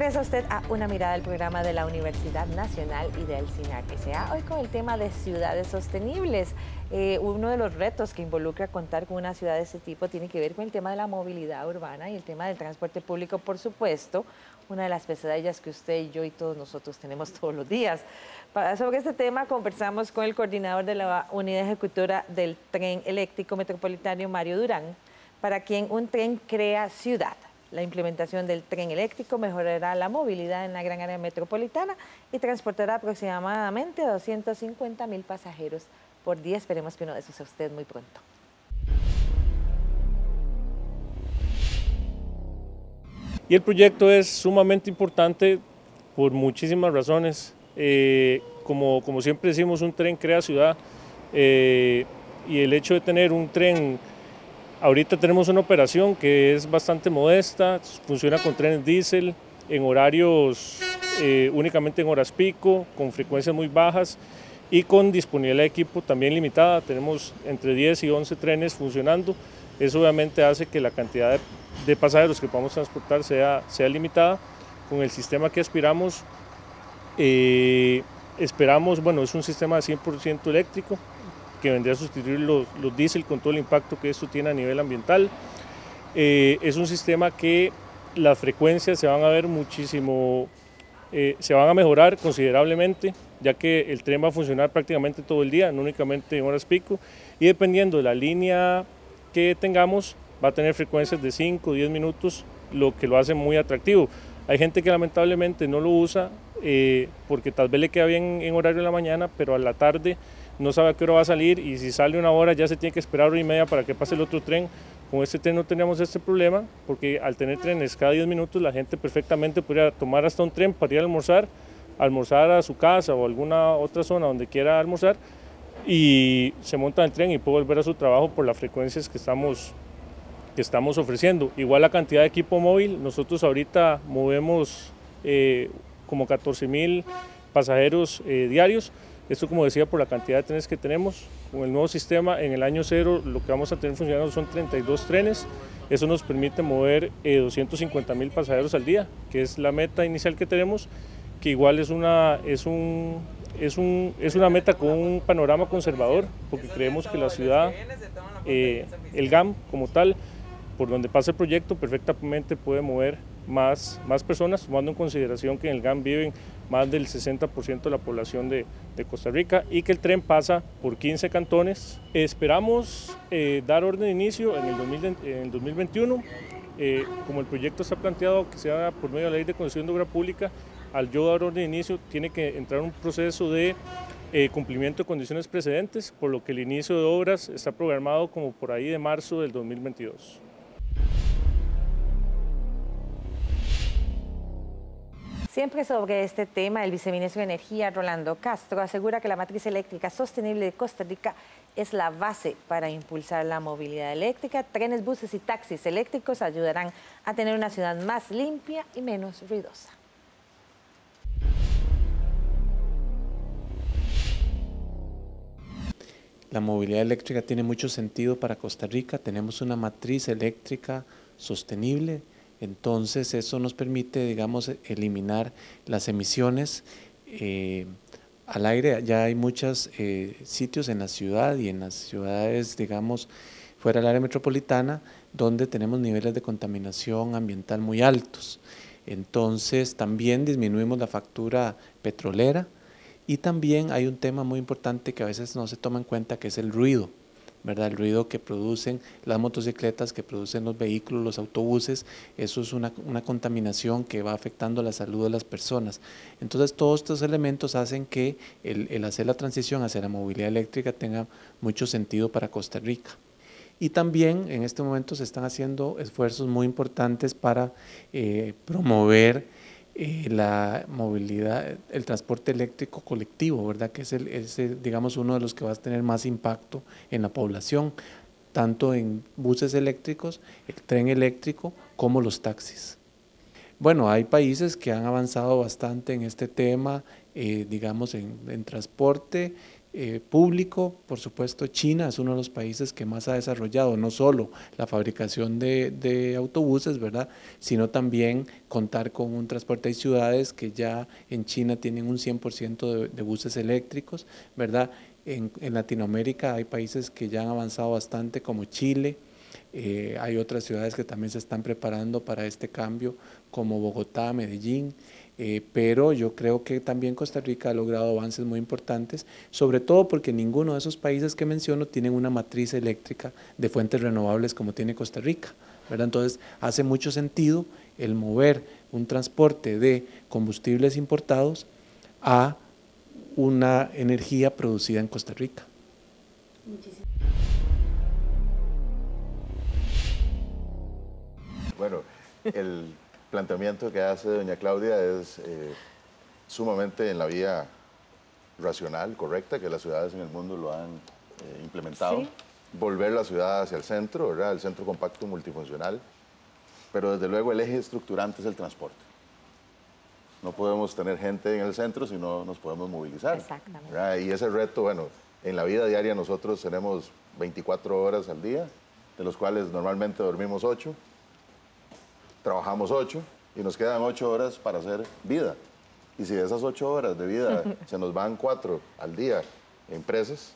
Regresa usted a una mirada del programa de la Universidad Nacional y del SINAC SA, hoy con el tema de ciudades sostenibles. Eh, uno de los retos que involucra contar con una ciudad de este tipo tiene que ver con el tema de la movilidad urbana y el tema del transporte público, por supuesto, una de las pesadillas que usted y yo y todos nosotros tenemos todos los días. Para, sobre este tema conversamos con el coordinador de la unidad ejecutora del tren eléctrico metropolitano, Mario Durán, para quien un tren crea ciudad. La implementación del tren eléctrico mejorará la movilidad en la gran área metropolitana y transportará aproximadamente 250 mil pasajeros por día. Esperemos que uno de esos sea usted muy pronto. Y el proyecto es sumamente importante por muchísimas razones. Eh, como, como siempre decimos, un tren crea ciudad eh, y el hecho de tener un tren Ahorita tenemos una operación que es bastante modesta, funciona con trenes diésel en horarios eh, únicamente en horas pico, con frecuencias muy bajas y con disponibilidad de equipo también limitada. Tenemos entre 10 y 11 trenes funcionando. Eso obviamente hace que la cantidad de, pasajeros que podamos transportar sea, sea limitada. Con el sistema que aspiramos, eh, esperamos, bueno, es un sistema de 100% eléctrico, que vendría a sustituir los, los diésel con todo el impacto que esto tiene a nivel ambiental. Eh, es un sistema que las frecuencias se van a ver muchísimo, eh, se van a mejorar considerablemente, ya que el tren va a funcionar prácticamente todo el día, no únicamente en horas pico, y dependiendo de la línea que tengamos, va a tener frecuencias de 5 o 10 minutos, lo que lo hace muy atractivo. Hay gente que lamentablemente no lo usa eh, porque tal vez le queda bien en horario de la mañana, pero a la tarde no sabe a qué hora va a salir y si sale una hora ya se tiene que esperar hora y media para que pase el otro tren. Con este tren no tenemos este problema porque al tener trenes cada 10 minutos la gente perfectamente podría tomar hasta un tren para ir a almorzar, almorzar a su casa o alguna otra zona donde quiera almorzar y se monta en el tren y puede volver a su trabajo por las frecuencias que estamos, que estamos ofreciendo. Igual la cantidad de equipo móvil, nosotros ahorita movemos eh, como 14 mil pasajeros eh, diarios esto, como decía, por la cantidad de trenes que tenemos. Con el nuevo sistema, en el año cero, lo que vamos a tener funcionando son 32 trenes. Eso nos permite mover 250 eh, mil pasajeros al día, que es la meta inicial que tenemos, que igual es una, es un, es un, es una meta con un panorama conservador, porque creemos que la ciudad, eh, el GAM como tal, por donde pasa el proyecto, perfectamente puede mover más, más personas, tomando en consideración que en el GAM viven más del 60% de la población de, de, Costa Rica y que el tren pasa por 15 cantones. Esperamos eh, dar orden de inicio en el, 2021. Eh, como el proyecto está planteado que sea por medio de la ley de concesión de obra pública, al yo dar orden de inicio tiene que entrar un proceso de eh, cumplimiento de condiciones precedentes, por lo que el inicio de obras está programado como por ahí de marzo del 2022. Siempre sobre este tema, el viceministro de Energía, Rolando Castro, asegura que la matriz eléctrica sostenible de Costa Rica es la base para impulsar la movilidad eléctrica. Trenes, buses y taxis eléctricos ayudarán a tener una ciudad más limpia y menos ruidosa. La movilidad eléctrica tiene mucho sentido para Costa Rica. Tenemos una matriz eléctrica sostenible entonces eso nos permite, digamos, eliminar las emisiones eh, al aire. Ya hay muchos eh, sitios en la ciudad y en las ciudades, digamos, fuera del área metropolitana, donde tenemos niveles de contaminación ambiental muy altos. Entonces también disminuimos la factura petrolera y también hay un tema muy importante que a veces no se toma en cuenta, que es el ruido. ¿Verdad? El ruido que producen las motocicletas, que producen los vehículos, los autobuses, eso es una, contaminación que va afectando la salud de las personas. Entonces, todos estos elementos hacen que el, hacer la transición hacia la movilidad eléctrica tenga mucho sentido para Costa Rica. Y también en este momento se están haciendo esfuerzos muy importantes para eh, promover eh, la movilidad, el transporte eléctrico colectivo, ¿verdad? Que es, el, digamos, uno de los que va a tener más impacto en la población, tanto en buses eléctricos, el tren eléctrico, como los taxis. Bueno, hay países que han avanzado bastante en este tema, eh, digamos, en, transporte, eh, público, por supuesto, China es uno de los países que más ha desarrollado no solo la fabricación de, autobuses, ¿verdad? Sino también contar con un transporte. Hay ciudades que ya en China tienen un 100% de, buses eléctricos, ¿verdad? En, Latinoamérica hay países que ya han avanzado bastante, como Chile. Eh, hay otras ciudades que también se están preparando para este cambio, como Bogotá, Medellín. Eh, pero yo creo que también Costa Rica ha logrado avances muy importantes, sobre todo porque ninguno de esos países que menciono tienen una matriz eléctrica de fuentes renovables como tiene Costa Rica. ¿verdad? Entonces, hace mucho sentido el mover un transporte de combustibles importados a una energía producida en Costa Rica. Bueno, el planteamiento que hace doña Claudia es eh, sumamente en la vía racional, correcta, que las ciudades en el mundo lo han eh, implementado. Volver la ciudad hacia el centro, ¿verdad? el centro compacto multifuncional, pero desde luego el eje estructurante es el transporte. No podemos tener gente en el centro si no nos podemos movilizar. Exactamente. Y ese reto, bueno, en la vida diaria nosotros tenemos 24 horas al día, de los cuales normalmente dormimos 8 trabajamos ocho y nos quedan ocho horas para hacer vida. Y si de esas ocho horas de vida [LAUGHS] se nos van cuatro al día en empresas,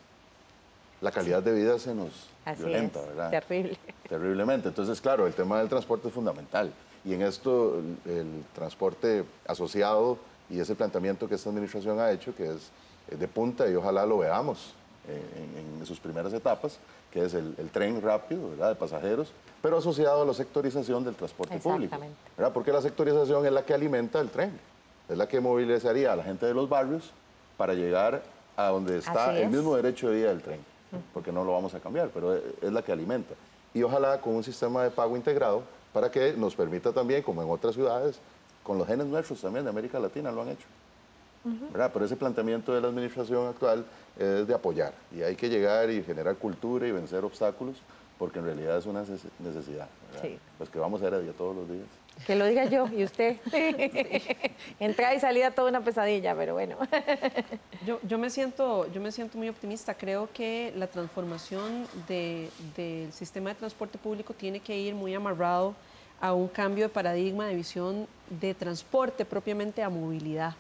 la calidad de vida se nos violenta, ¿verdad? Terrible. Terriblemente. Entonces, claro, el tema del transporte es fundamental. Y en esto, el, transporte asociado y ese planteamiento que esta administración ha hecho, que es de punta y ojalá lo veamos en, sus primeras etapas, que es el, tren rápido ¿verdad? de pasajeros, pero asociado a la sectorización del transporte público. ¿verdad? Porque la sectorización es la que alimenta el tren, es la que movilizaría a la gente de los barrios para llegar a donde está el mismo derecho de día del tren, porque no lo vamos a cambiar, pero es la que alimenta. Y ojalá con un sistema de pago integrado para que nos permita también, como en otras ciudades, con los genes nuestros también de América Latina lo han hecho. Pero ese planteamiento de la administración actual es de apoyar y hay que llegar y generar cultura y vencer obstáculos porque en realidad es una necesidad. Pues que vamos a ir a día todos los días. Que lo diga yo y usted. [LAUGHS] [LAUGHS] Entrada y salida toda una pesadilla, pero bueno. [LAUGHS] yo, yo, me siento, yo me siento muy optimista. Creo que la transformación del sistema de transporte público tiene que ir muy amarrado a un cambio de paradigma, de visión de transporte propiamente a movilidad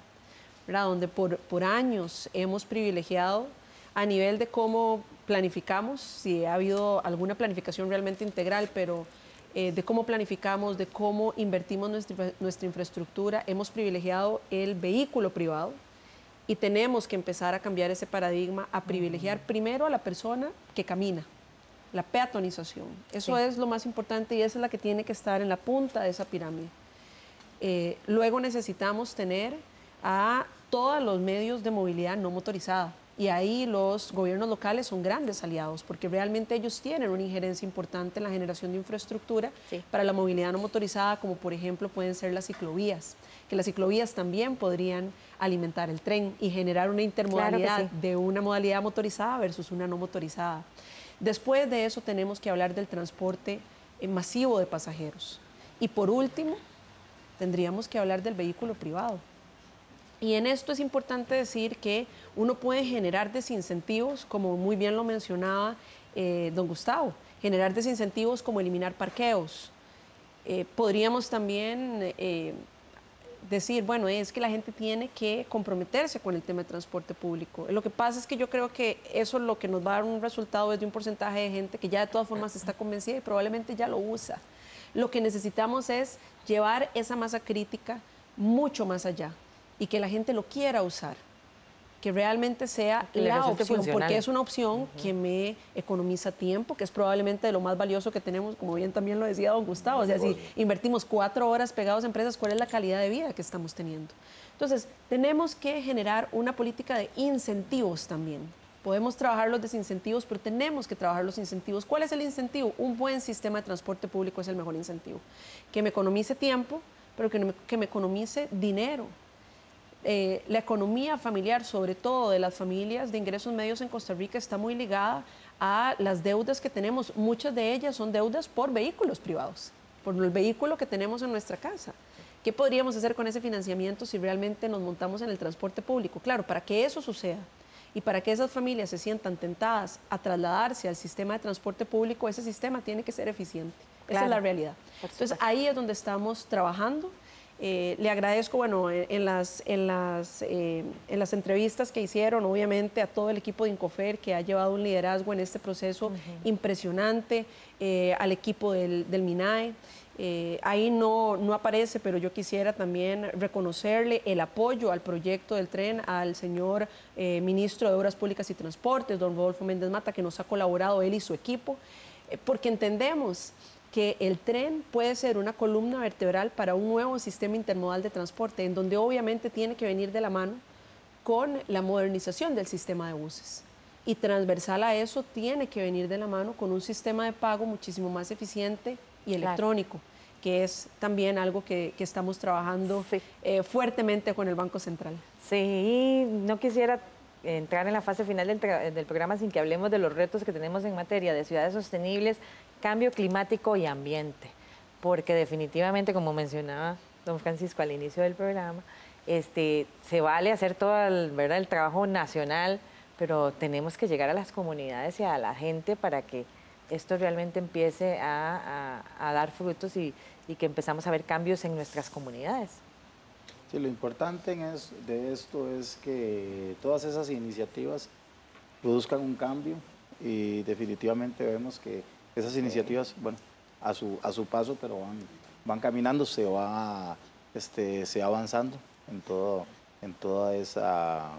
donde por, por años hemos privilegiado a nivel de cómo planificamos, si ha habido alguna planificación realmente integral, pero eh, de cómo planificamos, de cómo invertimos nuestra, nuestra infraestructura, hemos privilegiado el vehículo privado y tenemos que empezar a cambiar ese paradigma, a privilegiar primero a la persona que camina, la peatonización. Eso es lo más importante y esa es la que tiene que estar en la punta de esa pirámide. Eh, luego necesitamos tener a todos los medios de movilidad no motorizada. Y ahí los gobiernos locales son grandes aliados porque realmente ellos tienen una injerencia importante en la generación de infraestructura para la movilidad no motorizada, como por ejemplo pueden ser las ciclovías, que las ciclovías también podrían alimentar el tren y generar una intermodalidad de una modalidad motorizada versus una no motorizada. Después de eso tenemos que hablar del transporte eh, masivo de pasajeros. Y por último, tendríamos que hablar del vehículo privado y en esto es importante decir que uno puede generar desincentivos, como muy bien lo mencionaba eh, don Gustavo, generar desincentivos como eliminar parqueos. Eh, podríamos también eh, decir, bueno, es que la gente tiene que comprometerse con el tema de transporte público. Lo que pasa es que yo creo que eso es lo que nos va a dar un resultado es de un porcentaje de gente que ya de todas formas está convencida y probablemente ya lo usa. Lo que necesitamos es llevar esa masa crítica mucho más allá y que la gente lo quiera usar, que realmente sea la opción, porque es una opción que me economiza tiempo, que es probablemente de lo más valioso que tenemos, como bien también lo decía don Gustavo, o sea, si invertimos cuatro horas pegados a empresas, ¿cuál es la calidad de vida que estamos teniendo? Entonces, tenemos que generar una política de incentivos también. Podemos trabajar los desincentivos, pero tenemos que trabajar los incentivos. ¿Cuál es el incentivo? Un buen sistema de transporte público es el mejor incentivo. Que me economice tiempo, pero que, que me economice dinero eh, la economía familiar, sobre todo de las familias de ingresos medios en Costa Rica, está muy ligada a las deudas que tenemos. Muchas de ellas son deudas por vehículos privados, por el vehículo que tenemos en nuestra casa. ¿Qué podríamos hacer con ese financiamiento si realmente nos montamos en el transporte público? Claro, para que eso suceda, Y para que esas familias se sientan tentadas a trasladarse al sistema de transporte público, ese sistema tiene que ser eficiente. Esa es la realidad. Entonces ahí es donde estamos trabajando. Eh, le agradezco, bueno, en las, en, las, eh, en las entrevistas que hicieron, obviamente, a todo el equipo de Incofer que ha llevado un liderazgo en este proceso impresionante, eh, al equipo del, del MINAE. ahí no, no aparece, pero yo quisiera también reconocerle el apoyo al proyecto del tren al señor ministro de Obras Públicas y Transportes, don Rodolfo Méndez Mata, que nos ha colaborado él y su equipo, porque entendemos que el tren puede ser una columna vertebral para un nuevo sistema intermodal de transporte, en donde obviamente tiene que venir de la mano con la modernización del sistema de buses. Y transversal a eso tiene que venir de la mano con un sistema de pago muchísimo más eficiente y electrónico, que es también algo que, estamos trabajando eh, fuertemente con el Banco Central. Sí, no quisiera entrar en la fase final del, del, programa sin que hablemos de los retos que tenemos en materia de ciudades sostenibles cambio climático y ambiente, porque definitivamente, como mencionaba don Francisco al inicio del programa, este, se vale hacer todo el, ¿verdad? el trabajo nacional, pero tenemos que llegar a las comunidades y a la gente para que esto realmente empiece a, dar frutos y, que empezamos a ver cambios en nuestras comunidades. Sí, lo importante de esto es que todas esas iniciativas produzcan un cambio y definitivamente vemos que esas iniciativas, bueno, a su, a su paso, pero van, van caminando, se va, este, se avanzando en, todo, en, toda esa,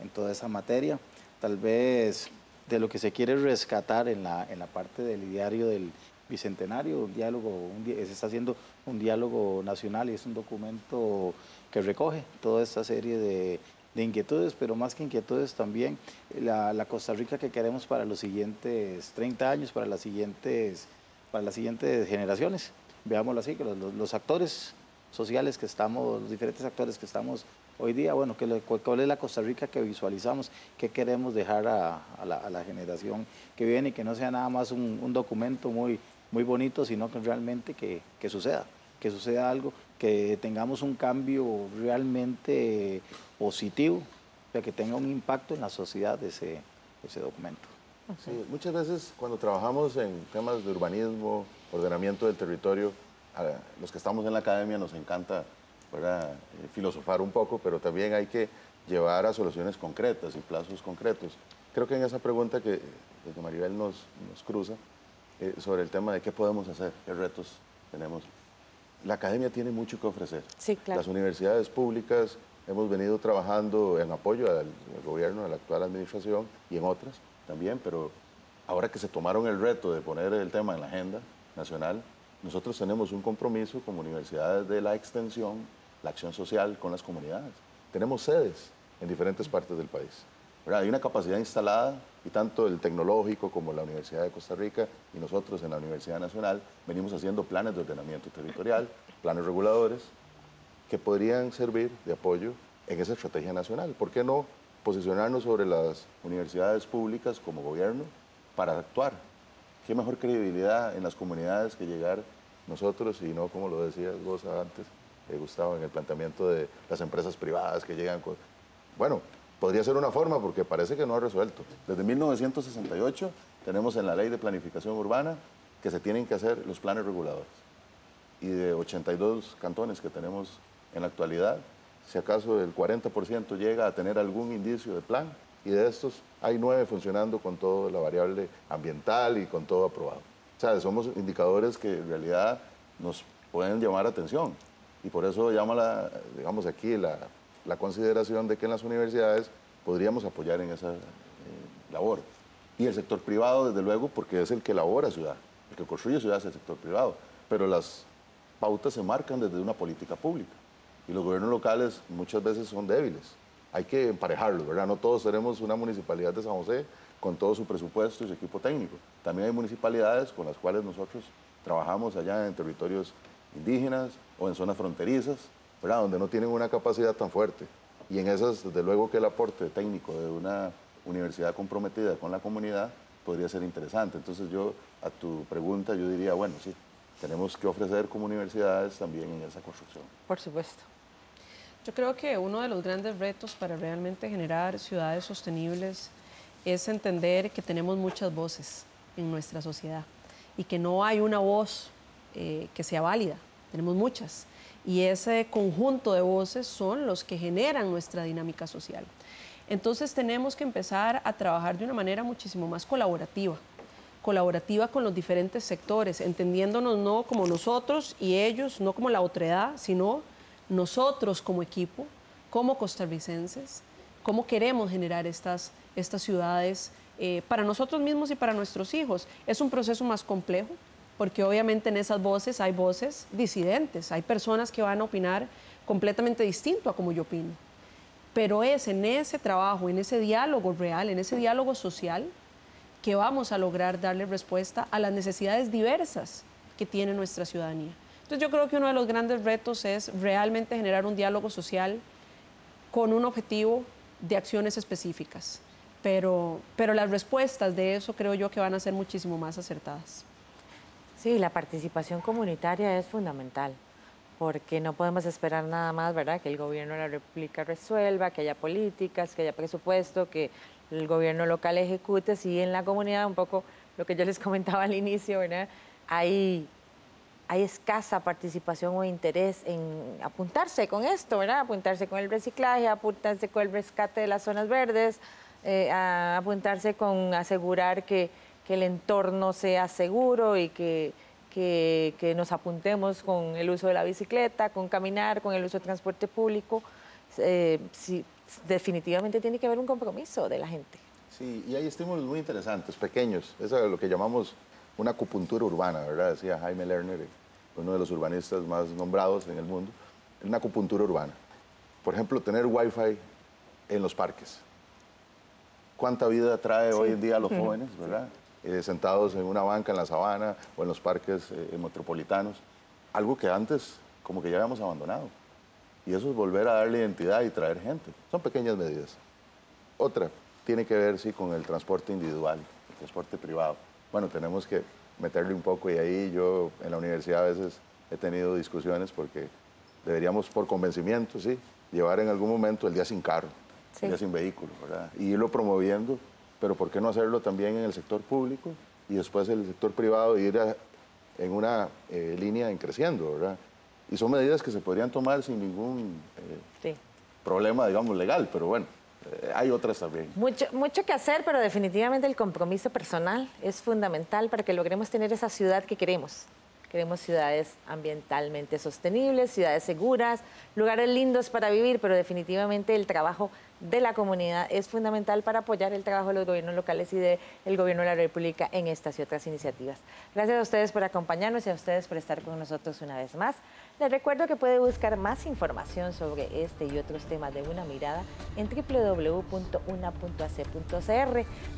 en toda esa materia. Tal vez de lo que se quiere rescatar en la, en la parte del diario del Bicentenario, un diálogo, se está haciendo un diálogo nacional y es un documento que recoge toda esta serie de, de inquietudes, pero más que inquietudes también la, Costa Rica que queremos para los siguientes 30 años, para las siguientes, para las siguientes generaciones. Veámoslo así, que los, actores sociales que estamos, los diferentes actores que estamos hoy día, bueno, que, cuál es la Costa Rica que visualizamos, qué queremos dejar a, la, generación que viene y que no sea nada más un, documento muy, muy bonito, sino que realmente que suceda, que suceda algo que tengamos un cambio realmente positivo, que tenga un impacto en la sociedad de ese, ese documento. muchas veces cuando trabajamos en temas de urbanismo, ordenamiento del territorio, a los que estamos en la academia nos encanta eh, filosofar un poco, pero también hay que llevar a soluciones concretas y plazos concretos. Creo que en esa pregunta que, que Maribel nos, nos cruza eh, sobre el tema de qué podemos hacer, qué retos tenemos la academia tiene mucho que ofrecer. Sí, claro. Las universidades públicas hemos venido trabajando en apoyo al, gobierno, a la actual administración y en otras también, pero ahora que se tomaron el reto de poner el tema en la agenda nacional, nosotros tenemos un compromiso como universidades de la extensión, la acción social con las comunidades. Tenemos sedes en diferentes partes del país. Hay una capacidad instalada y tanto el tecnológico como la Universidad de Costa Rica y nosotros en la Universidad Nacional venimos haciendo planes de ordenamiento territorial, planes reguladores que podrían servir de apoyo en esa estrategia nacional. ¿Por qué no posicionarnos sobre las universidades públicas como gobierno para actuar? ¿Qué mejor credibilidad en las comunidades que llegar nosotros y no, como lo decías vos antes, eh, Gustavo, en el planteamiento de las empresas privadas que llegan con... Bueno, Podría ser una forma porque parece que no ha resuelto. Desde 1968 tenemos en la ley de planificación urbana que se tienen que hacer los planes reguladores. Y de 82 cantones que tenemos en la actualidad, si acaso el 40% llega a tener algún indicio de plan, y de estos hay nueve funcionando con toda la variable ambiental y con todo aprobado. O sea, somos indicadores que en realidad nos pueden llamar atención. Y por eso llama, la, digamos aquí, la la consideración de que en las universidades podríamos apoyar en esa eh, labor. Y el sector privado, desde luego, porque es el que elabora ciudad, el que construye ciudad es el sector privado. Pero las pautas se marcan desde una política pública. Y los gobiernos locales muchas veces son débiles. Hay que emparejarlos, ¿verdad? No todos tenemos una municipalidad de San José con todo su presupuesto y su equipo técnico. También hay municipalidades con las cuales nosotros trabajamos allá en territorios indígenas o en zonas fronterizas donde no tienen una capacidad tan fuerte. Y en esas, desde luego que el aporte técnico de una universidad comprometida con la comunidad podría ser interesante. Entonces yo, a tu pregunta, yo diría, bueno, sí, tenemos que ofrecer como universidades también en esa construcción. Por supuesto. Yo creo que uno de los grandes retos para realmente generar ciudades sostenibles es entender que tenemos muchas voces en nuestra sociedad y que no hay una voz eh, que sea válida, tenemos muchas. Y ese conjunto de voces son los que generan nuestra dinámica social. Entonces tenemos que empezar a trabajar de una manera muchísimo más colaborativa, colaborativa con los diferentes sectores, entendiéndonos no como nosotros y ellos, no como la otredad, sino nosotros como equipo, como costarricenses, cómo queremos generar estas, estas ciudades eh, para nosotros mismos y para nuestros hijos. Es un proceso más complejo, porque obviamente en esas voces hay voces disidentes, hay personas que van a opinar completamente distinto a como yo opino. Pero es en ese trabajo, en ese diálogo real, en ese diálogo social, que vamos a lograr darle respuesta a las necesidades diversas que tiene nuestra ciudadanía. Entonces yo creo que uno de los grandes retos es realmente generar un diálogo social con un objetivo de acciones específicas. Pero, pero las respuestas de eso creo yo que van a ser muchísimo más acertadas. Sí, la participación comunitaria es fundamental, porque no podemos esperar nada más, ¿verdad? Que el gobierno de la República resuelva, que haya políticas, que haya presupuesto, que el gobierno local ejecute, si en la comunidad, un poco lo que yo les [LAUGHS] comentaba al inicio, ¿verdad? Hay hay escasa participación o interés en apuntarse con esto, ¿verdad? Apuntarse con el reciclaje, apuntarse con el rescate de las zonas verdes, eh, apuntarse con asegurar que, el entorno sea seguro y que, que, nos apuntemos con el uso de la bicicleta, con caminar, con el uso de transporte público. Eh, definitivamente tiene que haber un compromiso de la gente. Sí, y hay estímulos muy interesantes, pequeños. Eso es lo que llamamos una acupuntura urbana, ¿verdad? Decía Jaime Lerner, uno de los urbanistas más nombrados en el mundo, una acupuntura urbana. Por ejemplo, tener wifi en los parques. ¿Cuánta vida trae hoy en día a los jóvenes, verdad? Eh, sentados en una banca en la sabana o en los parques eh, metropolitanos. Algo que antes como que ya habíamos abandonado. Y eso es volver a darle identidad y traer gente. Son pequeñas medidas. Otra tiene que ver, sí, con el transporte individual, el transporte privado bueno, tenemos que meterle un poco y ahí yo en la universidad a veces he tenido discusiones porque deberíamos por convencimiento, sí, llevar en algún momento el día sin carro, el día sin vehículo, ¿verdad? Y irlo promoviendo, pero ¿por qué no hacerlo también en el sector público y después el sector privado ir en una eh, línea en creciendo, ¿verdad? Y son medidas que se podrían tomar sin ningún eh, problema, digamos, legal, pero bueno, eh, hay otras también. Mucho, mucho que hacer, pero definitivamente el compromiso personal es fundamental para que logremos tener esa ciudad que queremos. Queremos ciudades ambientalmente sostenibles, ciudades seguras, lugares lindos para vivir, pero definitivamente el trabajo de la comunidad es fundamental para apoyar el trabajo de los gobiernos locales y del gobierno de la República en estas y otras iniciativas. Gracias a ustedes por acompañarnos y a ustedes por estar con nosotros una vez más. Les recuerdo que puede buscar más información sobre este y otros temas de Una Mirada en www.una.ac.cr.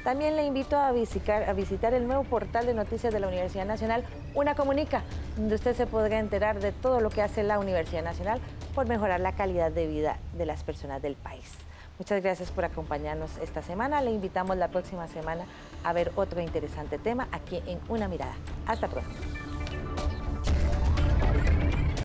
También le invito a visitar el nuevo portal de noticias de la Universidad Nacional, Una Comunica, donde usted se podrá enterar de todo lo que hace la Universidad Nacional por mejorar la calidad de vida de las personas del país. Muchas gracias por acompañarnos esta semana. Le invitamos la próxima semana a ver otro interesante tema aquí en Una Mirada. Hasta pronto.